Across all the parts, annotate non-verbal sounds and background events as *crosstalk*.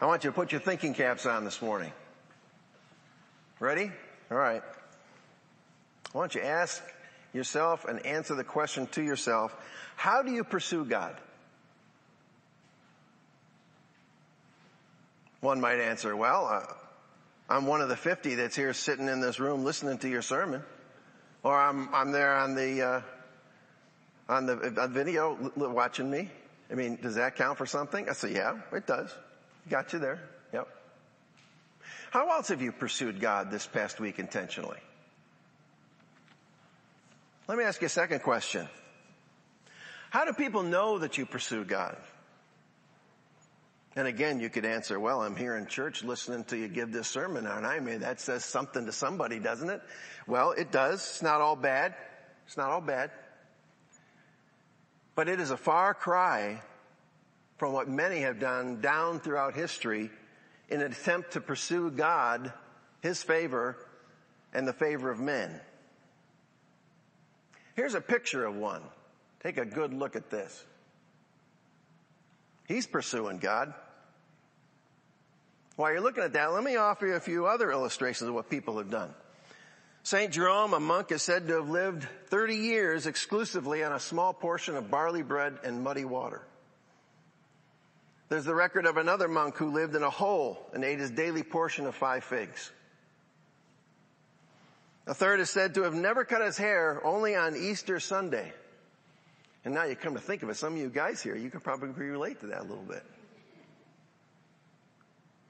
I want you to put your thinking caps on this morning. Ready? All right. I want you to ask yourself and answer the question to yourself, how do you pursue God? One might answer, well, uh, I'm one of the 50 that's here sitting in this room listening to your sermon. Or I'm, I'm there on the, uh, on the on video watching me. I mean, does that count for something? I say, yeah, it does. Got you there. Yep. How else have you pursued God this past week intentionally? Let me ask you a second question. How do people know that you pursue God? And again, you could answer, well, I'm here in church listening to you give this sermon, I? I mean, that says something to somebody, doesn't it? Well, it does. It's not all bad. It's not all bad. But it is a far cry from what many have done down throughout history in an attempt to pursue God, His favor, and the favor of men. Here's a picture of one. Take a good look at this. He's pursuing God. While you're looking at that, let me offer you a few other illustrations of what people have done. St. Jerome, a monk, is said to have lived 30 years exclusively on a small portion of barley bread and muddy water. There's the record of another monk who lived in a hole and ate his daily portion of five figs. A third is said to have never cut his hair only on Easter Sunday. And now you come to think of it, some of you guys here, you can probably relate to that a little bit.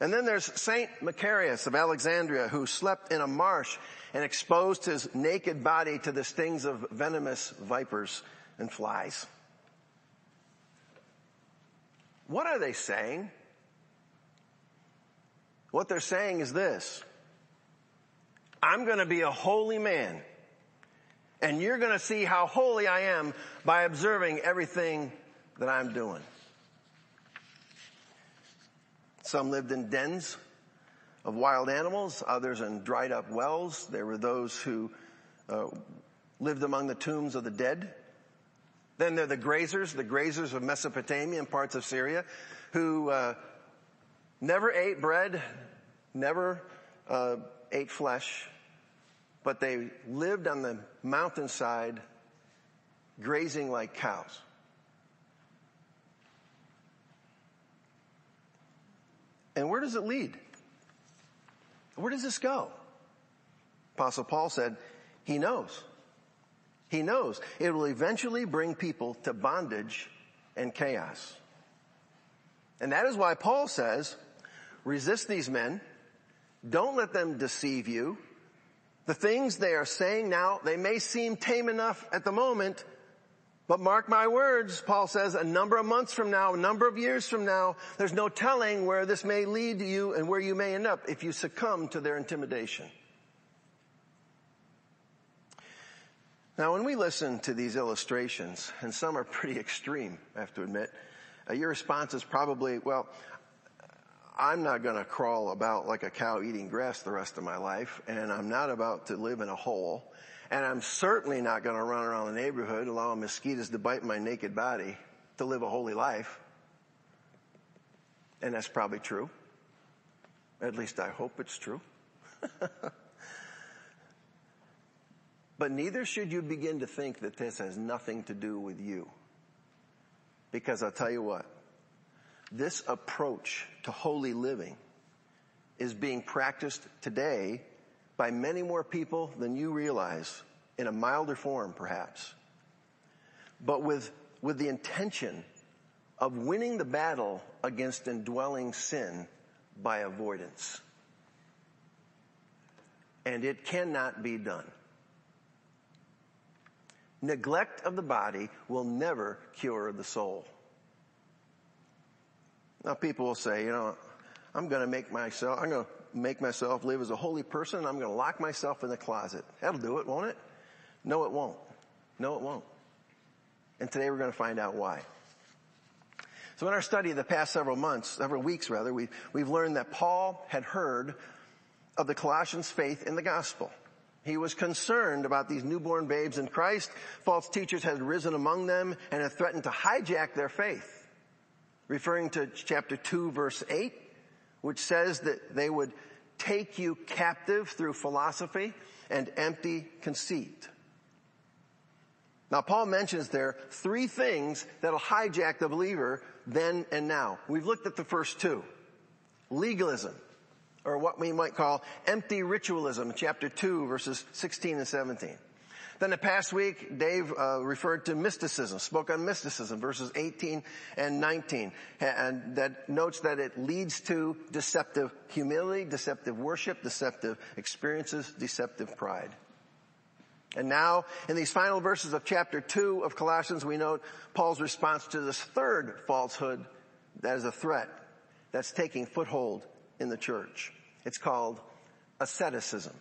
And then there's Saint Macarius of Alexandria who slept in a marsh and exposed his naked body to the stings of venomous vipers and flies. What are they saying? What they're saying is this. I'm going to be a holy man and you're going to see how holy I am by observing everything that I'm doing. Some lived in dens of wild animals, others in dried up wells. There were those who uh, lived among the tombs of the dead. Then there are the grazers, the grazers of Mesopotamia and parts of Syria, who uh, never ate bread, never uh, ate flesh, but they lived on the mountainside grazing like cows. And where does it lead? Where does this go? Apostle Paul said, he knows. He knows it will eventually bring people to bondage and chaos. And that is why Paul says, resist these men. Don't let them deceive you. The things they are saying now, they may seem tame enough at the moment, but mark my words, Paul says, a number of months from now, a number of years from now, there's no telling where this may lead to you and where you may end up if you succumb to their intimidation. Now when we listen to these illustrations, and some are pretty extreme, I have to admit, uh, your response is probably, well, I'm not gonna crawl about like a cow eating grass the rest of my life, and I'm not about to live in a hole, and I'm certainly not going to run around the neighborhood allowing mosquitoes to bite my naked body to live a holy life. And that's probably true. At least I hope it's true. *laughs* but neither should you begin to think that this has nothing to do with you. Because I'll tell you what, this approach to holy living is being practiced today by many more people than you realize in a milder form perhaps, but with, with the intention of winning the battle against indwelling sin by avoidance. And it cannot be done. Neglect of the body will never cure the soul. Now people will say, you know, I'm going to make myself, I'm going to make myself live as a holy person. I'm going to lock myself in the closet. That'll do it, won't it? No, it won't. No, it won't. And today we're going to find out why. So in our study of the past several months, several weeks rather, we, we've learned that Paul had heard of the Colossians' faith in the gospel. He was concerned about these newborn babes in Christ. False teachers had risen among them and had threatened to hijack their faith. Referring to chapter 2 verse 8, which says that they would take you captive through philosophy and empty conceit. Now Paul mentions there three things that'll hijack the believer then and now. We've looked at the first two. Legalism, or what we might call empty ritualism, chapter 2 verses 16 and 17. Then the past week, Dave uh, referred to mysticism, spoke on mysticism, verses 18 and 19, and that notes that it leads to deceptive humility, deceptive worship, deceptive experiences, deceptive pride. And now, in these final verses of chapter 2 of Colossians, we note Paul's response to this third falsehood that is a threat that's taking foothold in the church. It's called asceticism.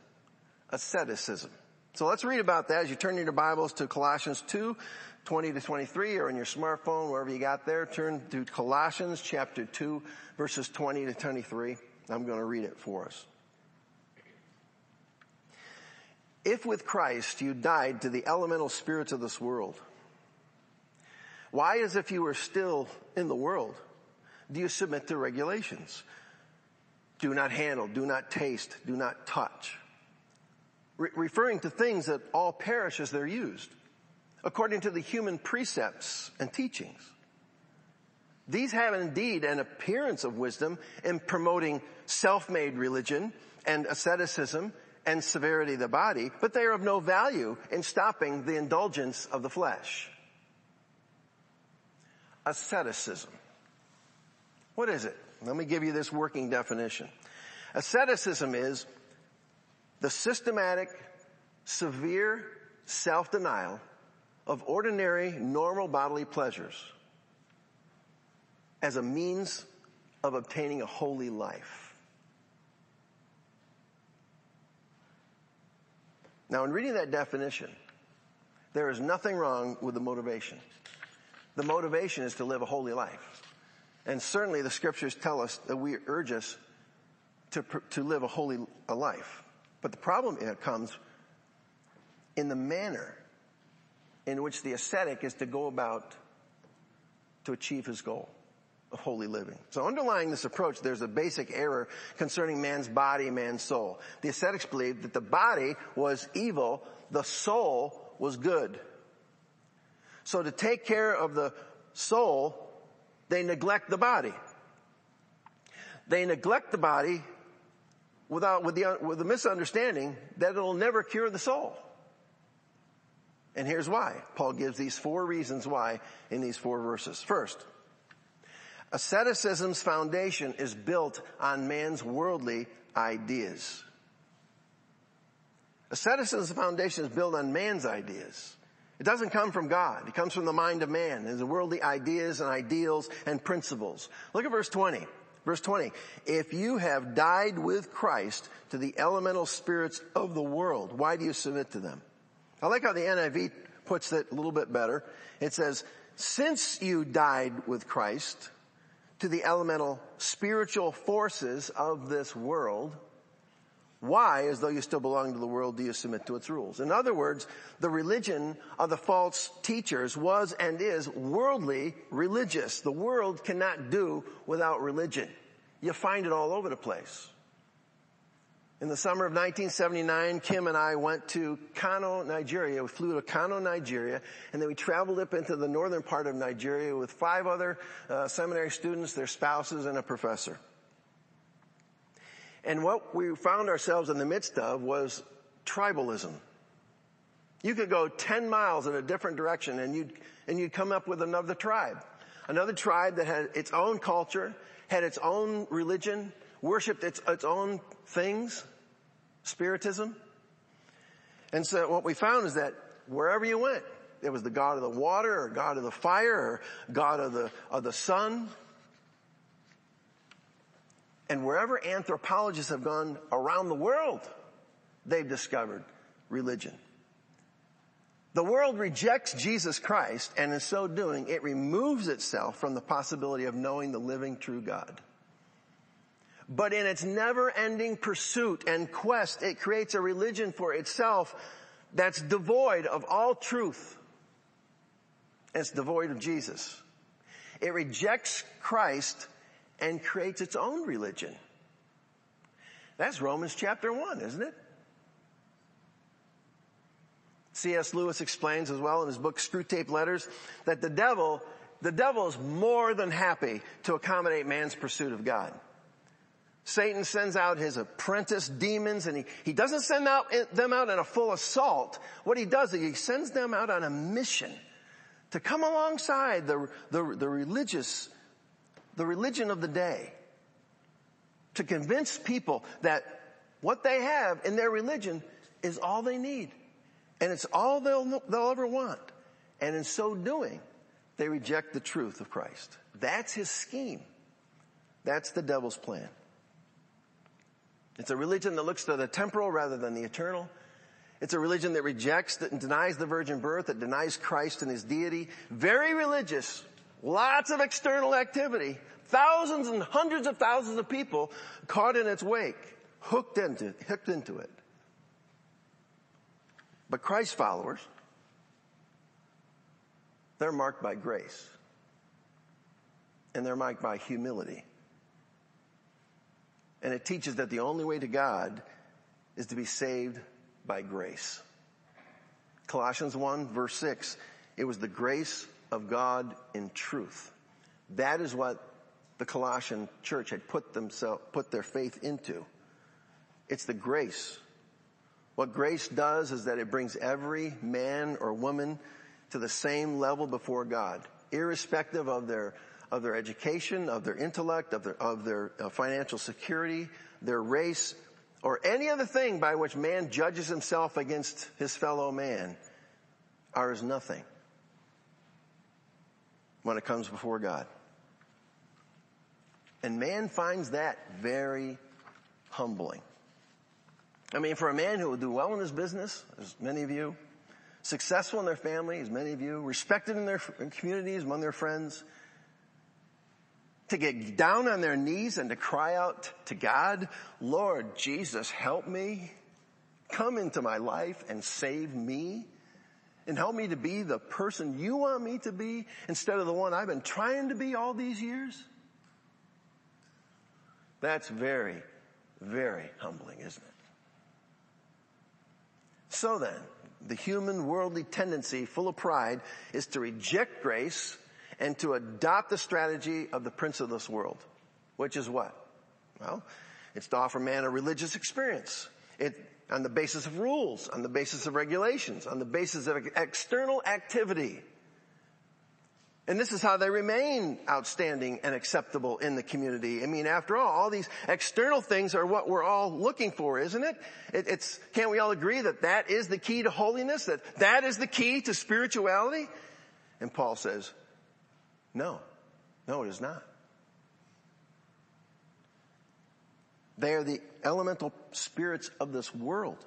Asceticism. So let's read about that as you turn your Bibles to Colossians 2, 20 to 23 or on your smartphone, wherever you got there, turn to Colossians chapter 2 verses 20 to 23. I'm going to read it for us. If with Christ you died to the elemental spirits of this world, why as if you were still in the world do you submit to regulations? Do not handle, do not taste, do not touch. Re- referring to things that all perish as they're used, according to the human precepts and teachings. These have indeed an appearance of wisdom in promoting self-made religion and asceticism and severity of the body, but they are of no value in stopping the indulgence of the flesh. Asceticism. What is it? Let me give you this working definition. Asceticism is the systematic, severe self-denial of ordinary, normal bodily pleasures as a means of obtaining a holy life. Now in reading that definition, there is nothing wrong with the motivation. The motivation is to live a holy life. And certainly the scriptures tell us that we urge us to, to live a holy a life. But the problem comes in the manner in which the ascetic is to go about to achieve his goal of holy living. So underlying this approach, there's a basic error concerning man's body, man's soul. The ascetics believed that the body was evil, the soul was good. So to take care of the soul, they neglect the body. They neglect the body without, with the, with the misunderstanding that it'll never cure the soul. And here's why. Paul gives these four reasons why in these four verses. First, Asceticism's foundation is built on man's worldly ideas. Asceticism's foundation is built on man's ideas. It doesn't come from God. It comes from the mind of man and the worldly ideas and ideals and principles. Look at verse 20. Verse 20. If you have died with Christ to the elemental spirits of the world, why do you submit to them? I like how the NIV puts it a little bit better. It says, since you died with Christ, to the elemental spiritual forces of this world, why, as though you still belong to the world, do you submit to its rules? In other words, the religion of the false teachers was and is worldly religious. The world cannot do without religion. You find it all over the place. In the summer of 1979, Kim and I went to Kano, Nigeria. We flew to Kano, Nigeria, and then we traveled up into the northern part of Nigeria with five other uh, seminary students, their spouses, and a professor. And what we found ourselves in the midst of was tribalism. You could go 10 miles in a different direction and you'd, and you'd come up with another tribe. Another tribe that had its own culture, had its own religion, worshiped its, its own things, spiritism. And so what we found is that wherever you went, it was the God of the water or God of the fire or God of the, of the sun. And wherever anthropologists have gone around the world, they've discovered religion. The world rejects Jesus Christ and in so doing, it removes itself from the possibility of knowing the living true God. But in its never ending pursuit and quest, it creates a religion for itself that's devoid of all truth. It's devoid of Jesus. It rejects Christ and creates its own religion. That's Romans chapter 1, isn't it? C.S. Lewis explains as well in his book Screwtape Letters that the devil, the devil is more than happy to accommodate man's pursuit of God. Satan sends out his apprentice demons and he, he doesn't send out, them out in a full assault. What he does is he sends them out on a mission to come alongside the, the, the religious, the religion of the day. To convince people that what they have in their religion is all they need. And it's all they'll, they'll ever want. And in so doing, they reject the truth of Christ. That's his scheme. That's the devil's plan. It's a religion that looks to the temporal rather than the eternal. It's a religion that rejects and denies the virgin birth, that denies Christ and his deity. Very religious. Lots of external activity. Thousands and hundreds of thousands of people caught in its wake, hooked into, hooked into it. But Christ followers, they're marked by grace. And they're marked by humility. And it teaches that the only way to God is to be saved by grace. Colossians 1 verse 6, it was the grace of God in truth. That is what the Colossian church had put themselves, put their faith into. It's the grace what grace does is that it brings every man or woman to the same level before God, irrespective of their, of their education, of their intellect, of their, of their uh, financial security, their race, or any other thing by which man judges himself against his fellow man are as nothing when it comes before God. And man finds that very humbling. I mean, for a man who will do well in his business, as many of you, successful in their family, as many of you, respected in their communities, among their friends, to get down on their knees and to cry out to God, Lord Jesus, help me. Come into my life and save me and help me to be the person you want me to be instead of the one I've been trying to be all these years. That's very, very humbling, isn't it? So then, the human worldly tendency, full of pride, is to reject grace and to adopt the strategy of the prince of this world. Which is what? Well, it's to offer man a religious experience. It, on the basis of rules, on the basis of regulations, on the basis of external activity. And this is how they remain outstanding and acceptable in the community. I mean, after all, all these external things are what we're all looking for, isn't it? it? It's, can't we all agree that that is the key to holiness? That that is the key to spirituality? And Paul says, no, no, it is not. They are the elemental spirits of this world.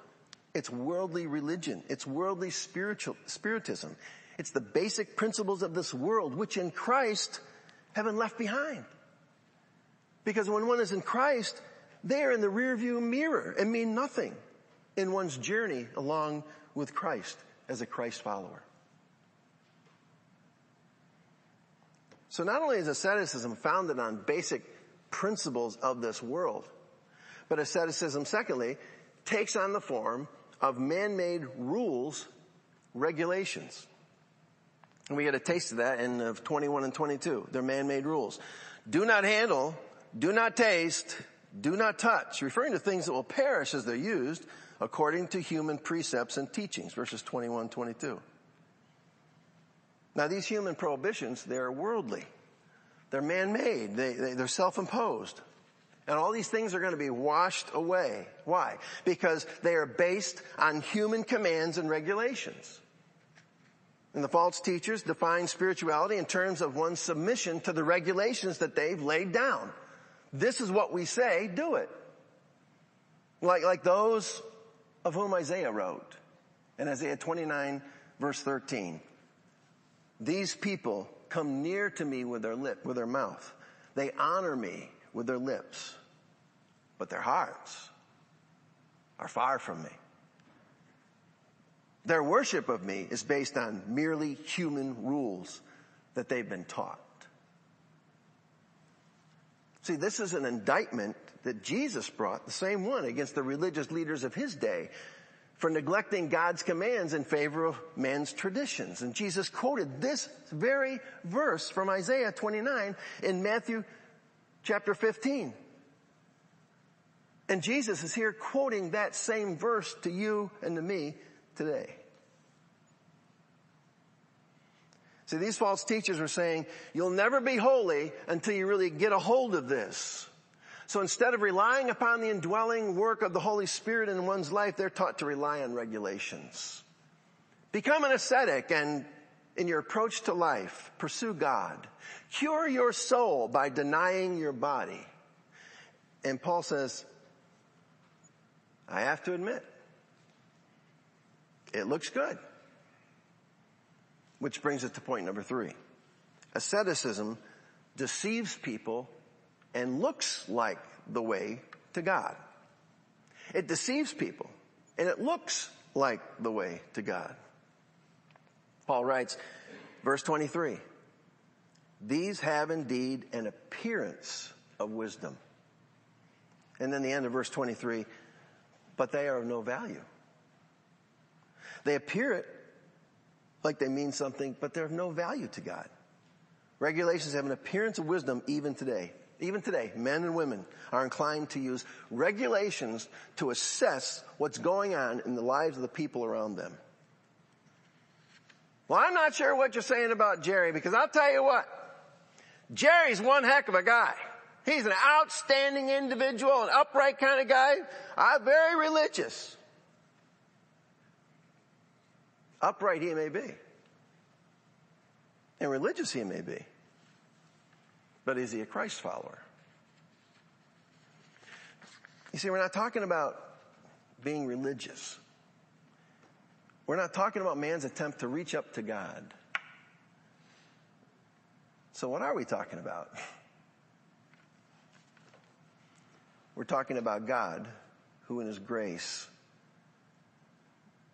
It's worldly religion. It's worldly spiritual, spiritism. It's the basic principles of this world, which in Christ have been left behind. Because when one is in Christ, they are in the rearview mirror and mean nothing in one's journey along with Christ as a Christ follower. So not only is asceticism founded on basic principles of this world, but asceticism, secondly, takes on the form of man-made rules, regulations. And we get a taste of that in uh, 21 and 22. They're man-made rules. Do not handle, do not taste, do not touch, referring to things that will perish as they're used according to human precepts and teachings, verses 21, 22. Now these human prohibitions, they're worldly. They're man-made. They, they, they're self-imposed. And all these things are going to be washed away. Why? Because they are based on human commands and regulations. And the false teachers define spirituality in terms of one's submission to the regulations that they've laid down. This is what we say, do it. Like, like those of whom Isaiah wrote in Isaiah 29 verse 13. These people come near to me with their lip, with their mouth. They honor me with their lips, but their hearts are far from me. Their worship of me is based on merely human rules that they've been taught. See, this is an indictment that Jesus brought, the same one against the religious leaders of his day for neglecting God's commands in favor of man's traditions. And Jesus quoted this very verse from Isaiah 29 in Matthew chapter 15. And Jesus is here quoting that same verse to you and to me today. See, these false teachers were saying, you'll never be holy until you really get a hold of this. So instead of relying upon the indwelling work of the Holy Spirit in one's life, they're taught to rely on regulations. Become an ascetic and in your approach to life, pursue God. Cure your soul by denying your body. And Paul says, I have to admit, it looks good. Which brings it to point number three. Asceticism deceives people and looks like the way to God. It deceives people and it looks like the way to God. Paul writes, verse 23, these have indeed an appearance of wisdom. And then the end of verse 23, but they are of no value. They appear it like they mean something, but they're of no value to God. Regulations have an appearance of wisdom even today. Even today, men and women are inclined to use regulations to assess what's going on in the lives of the people around them. Well, I'm not sure what you're saying about Jerry because I'll tell you what. Jerry's one heck of a guy. He's an outstanding individual, an upright kind of guy. I'm very religious. Upright he may be. And religious he may be. But is he a Christ follower? You see, we're not talking about being religious. We're not talking about man's attempt to reach up to God. So what are we talking about? *laughs* We're talking about God who in his grace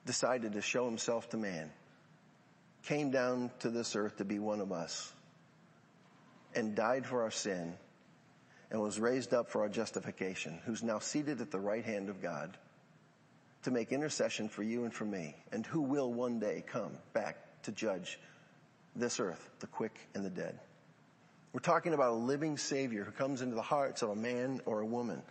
decided to show himself to man, came down to this earth to be one of us, and died for our sin, and was raised up for our justification, who's now seated at the right hand of God to make intercession for you and for me, and who will one day come back to judge this earth, the quick and the dead. We're talking about a living Savior who comes into the hearts of a man or a woman,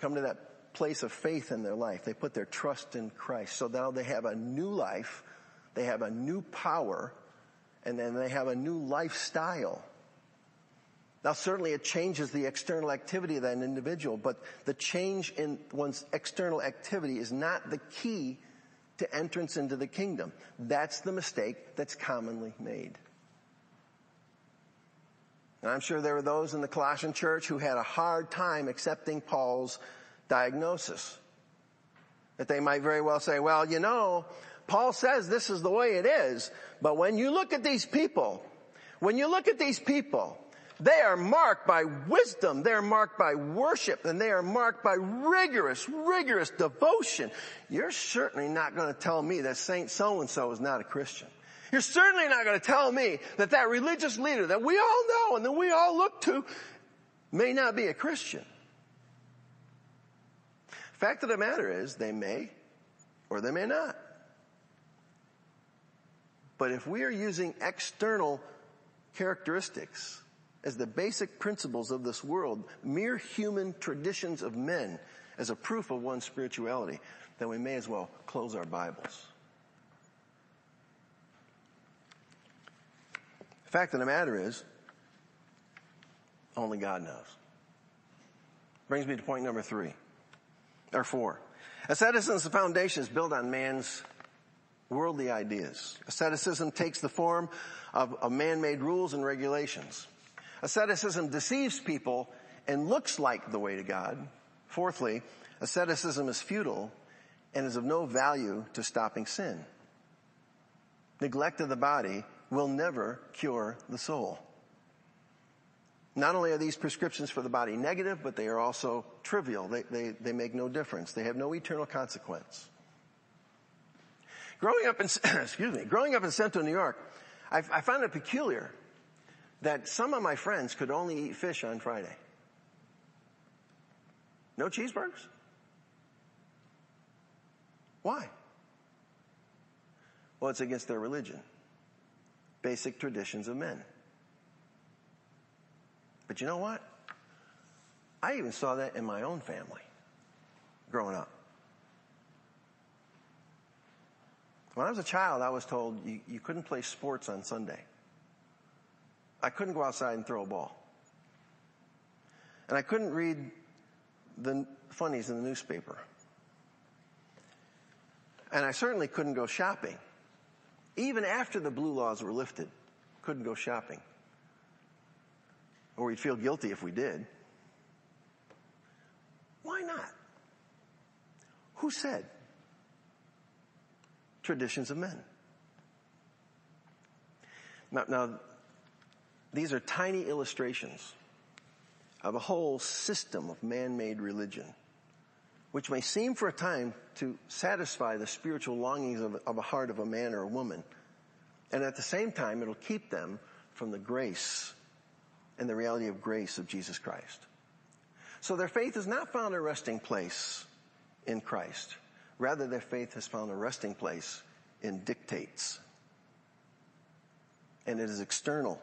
come to that place of faith in their life. They put their trust in Christ. So now they have a new life, they have a new power, and then they have a new lifestyle. Now certainly it changes the external activity of that individual, but the change in one's external activity is not the key to entrance into the kingdom. That's the mistake that's commonly made. And I'm sure there were those in the Colossian church who had a hard time accepting Paul's diagnosis. That they might very well say, well, you know, Paul says this is the way it is, but when you look at these people, when you look at these people, they are marked by wisdom, they are marked by worship, and they are marked by rigorous, rigorous devotion. You're certainly not going to tell me that Saint so-and-so is not a Christian. You're certainly not going to tell me that that religious leader that we all know and that we all look to may not be a Christian. Fact of the matter is, they may or they may not. But if we are using external characteristics as the basic principles of this world, mere human traditions of men as a proof of one's spirituality, then we may as well close our Bibles. The fact of the matter is, only God knows. Brings me to point number three or four. Asceticism's foundation is built on man's worldly ideas. Asceticism takes the form of, of man-made rules and regulations. Asceticism deceives people and looks like the way to God. Fourthly, asceticism is futile and is of no value to stopping sin. Neglect of the body will never cure the soul. Not only are these prescriptions for the body negative, but they are also trivial. They, they, they make no difference. They have no eternal consequence. Growing up in, *coughs* excuse me, growing up in Central New York, I, I found it peculiar that some of my friends could only eat fish on Friday. No cheeseburgers? Why? Well, it's against their religion. Basic traditions of men. But you know what? I even saw that in my own family growing up. When I was a child, I was told you, you couldn't play sports on Sunday. I couldn't go outside and throw a ball. And I couldn't read the funnies in the newspaper. And I certainly couldn't go shopping. Even after the blue laws were lifted, couldn't go shopping. Or we'd feel guilty if we did. Why not? Who said? Traditions of men. Now, now, these are tiny illustrations of a whole system of man-made religion, which may seem for a time to satisfy the spiritual longings of, of a heart of a man or a woman. And at the same time, it'll keep them from the grace and the reality of grace of Jesus Christ. So their faith has not found a resting place in Christ. Rather, their faith has found a resting place in dictates. And it is external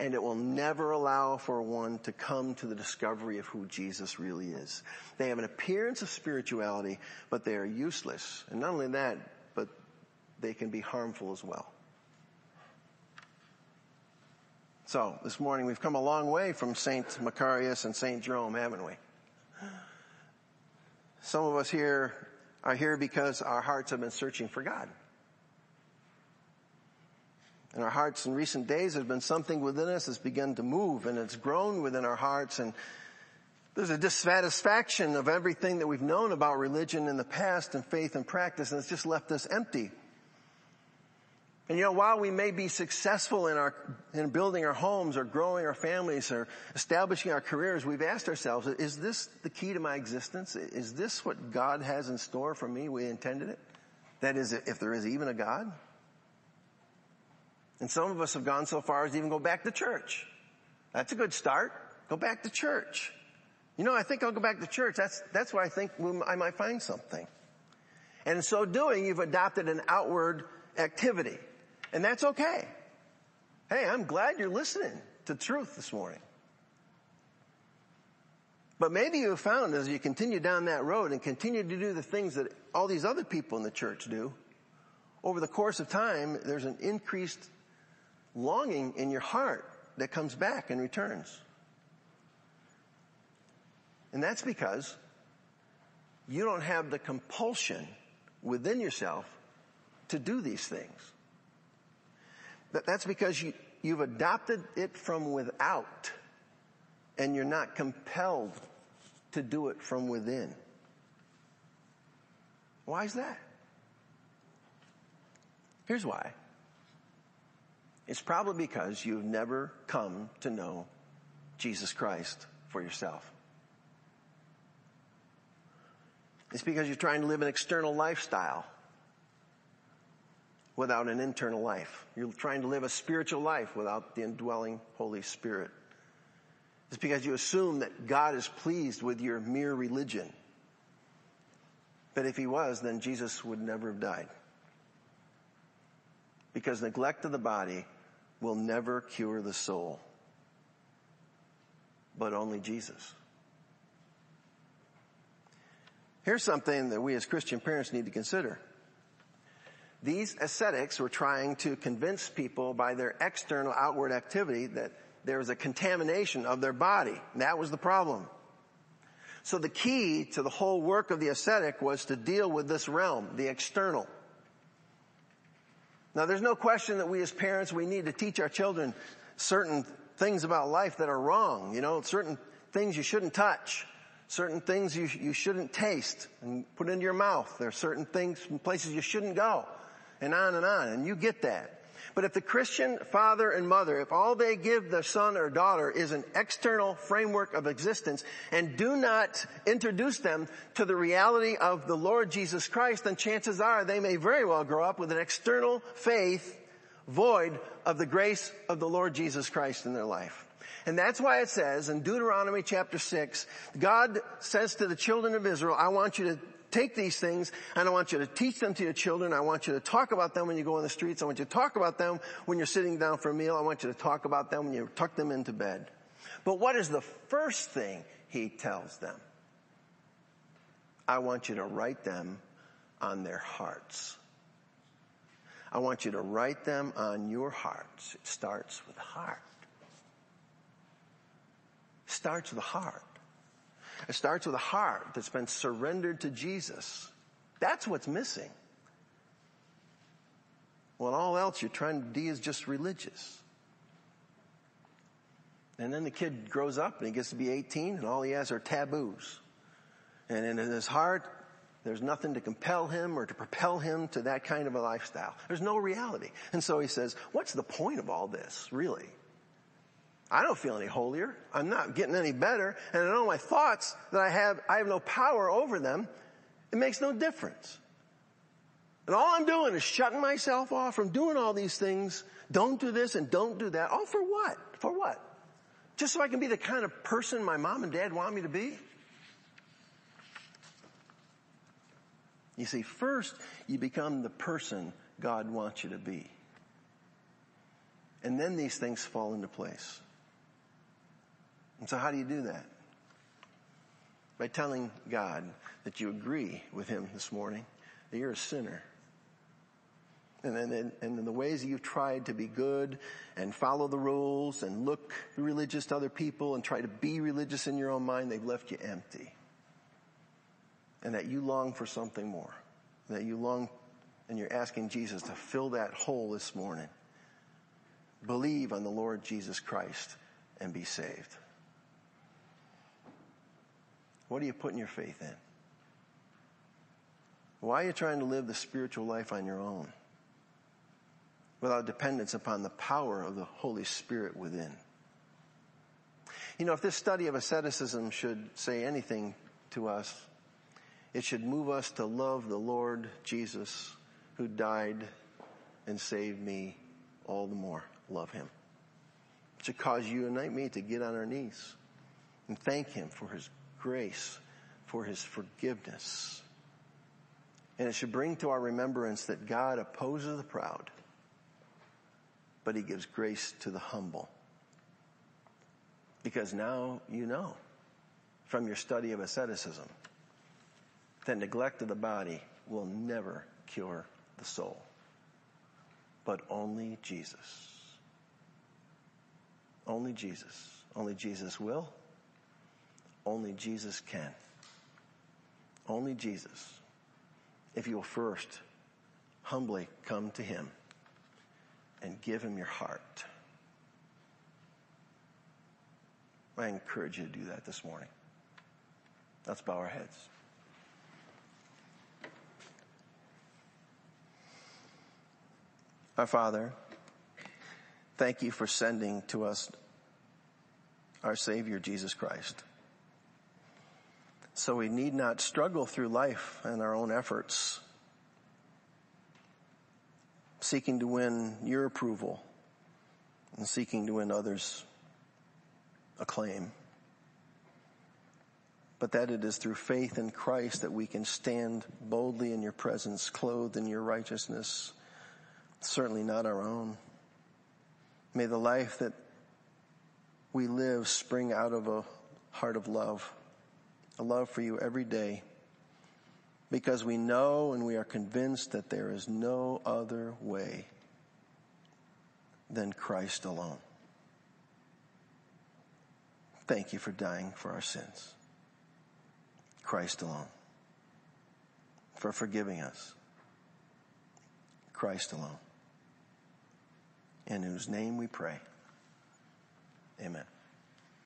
and it will never allow for one to come to the discovery of who Jesus really is. They have an appearance of spirituality, but they are useless. And not only that, but they can be harmful as well. So, this morning we've come a long way from St. Macarius and St. Jerome, haven't we? Some of us here are here because our hearts have been searching for God in our hearts in recent days, there's been something within us that's begun to move and it's grown within our hearts and there's a dissatisfaction of everything that we've known about religion in the past and faith and practice and it's just left us empty. And you know, while we may be successful in our, in building our homes or growing our families or establishing our careers, we've asked ourselves, is this the key to my existence? Is this what God has in store for me? We intended it? That is, if there is even a God? And some of us have gone so far as even go back to church. That's a good start. Go back to church. You know, I think I'll go back to church. That's, that's where I think I might find something. And in so doing, you've adopted an outward activity. And that's okay. Hey, I'm glad you're listening to truth this morning. But maybe you found as you continue down that road and continue to do the things that all these other people in the church do, over the course of time, there's an increased longing in your heart that comes back and returns. And that's because you don't have the compulsion within yourself to do these things. That's because you, you've adopted it from without and you're not compelled to do it from within. Why is that? Here's why. It's probably because you've never come to know Jesus Christ for yourself. It's because you're trying to live an external lifestyle without an internal life. You're trying to live a spiritual life without the indwelling Holy Spirit. It's because you assume that God is pleased with your mere religion. But if he was, then Jesus would never have died. Because neglect of the body will never cure the soul, but only Jesus. Here's something that we as Christian parents need to consider. These ascetics were trying to convince people by their external outward activity that there was a contamination of their body. That was the problem. So the key to the whole work of the ascetic was to deal with this realm, the external. Now there's no question that we as parents, we need to teach our children certain things about life that are wrong, you know, certain things you shouldn't touch, certain things you, you shouldn't taste and put into your mouth. There are certain things, and places you shouldn't go and on and on. And you get that. But if the Christian father and mother, if all they give the son or daughter is an external framework of existence and do not introduce them to the reality of the Lord Jesus Christ, then chances are they may very well grow up with an external faith void of the grace of the Lord Jesus Christ in their life. And that's why it says in Deuteronomy chapter 6, God says to the children of Israel, I want you to take these things and I want you to teach them to your children. I want you to talk about them when you go on the streets. I want you to talk about them when you're sitting down for a meal. I want you to talk about them when you tuck them into bed. But what is the first thing he tells them? I want you to write them on their hearts. I want you to write them on your hearts. It starts with heart. Starts with heart. It starts with a heart that's been surrendered to Jesus. That's what's missing. When all else you're trying to be is just religious. And then the kid grows up and he gets to be 18 and all he has are taboos. And in his heart, there's nothing to compel him or to propel him to that kind of a lifestyle. There's no reality. And so he says, what's the point of all this, really? I don't feel any holier. I'm not getting any better. And I know my thoughts that I have, I have no power over them. It makes no difference. And all I'm doing is shutting myself off from doing all these things. Don't do this and don't do that. All for what? For what? Just so I can be the kind of person my mom and dad want me to be? You see, first you become the person God wants you to be. And then these things fall into place. And so how do you do that? By telling God that you agree with Him this morning, that you're a sinner. And then, and the ways that you've tried to be good and follow the rules and look religious to other people and try to be religious in your own mind, they've left you empty. And that you long for something more. That you long and you're asking Jesus to fill that hole this morning. Believe on the Lord Jesus Christ and be saved. What are you putting your faith in? Why are you trying to live the spiritual life on your own without dependence upon the power of the Holy Spirit within? You know, if this study of asceticism should say anything to us, it should move us to love the Lord Jesus who died and saved me all the more. Love him. It should cause you and me to get on our knees and thank him for his grace, for his forgiveness. And it should bring to our remembrance that God opposes the proud, but he gives grace to the humble. Because now you know from your study of asceticism that neglect of the body will never cure the soul, but only Jesus. Only Jesus. Only Jesus will. Only Jesus can. Only Jesus. If you will first humbly come to Him and give Him your heart. I encourage you to do that this morning. Let's bow our heads. Our Father, thank you for sending to us our Savior, Jesus Christ so we need not struggle through life and our own efforts, seeking to win your approval and seeking to win others' acclaim. But that it is through faith in Christ that we can stand boldly in your presence, clothed in your righteousness, certainly not our own. May the life that we live spring out of a heart of love a love for you every day because we know and we are convinced that there is no other way than Christ alone. Thank you for dying for our sins. Christ alone. For forgiving us. Christ alone. In whose name we pray. Amen.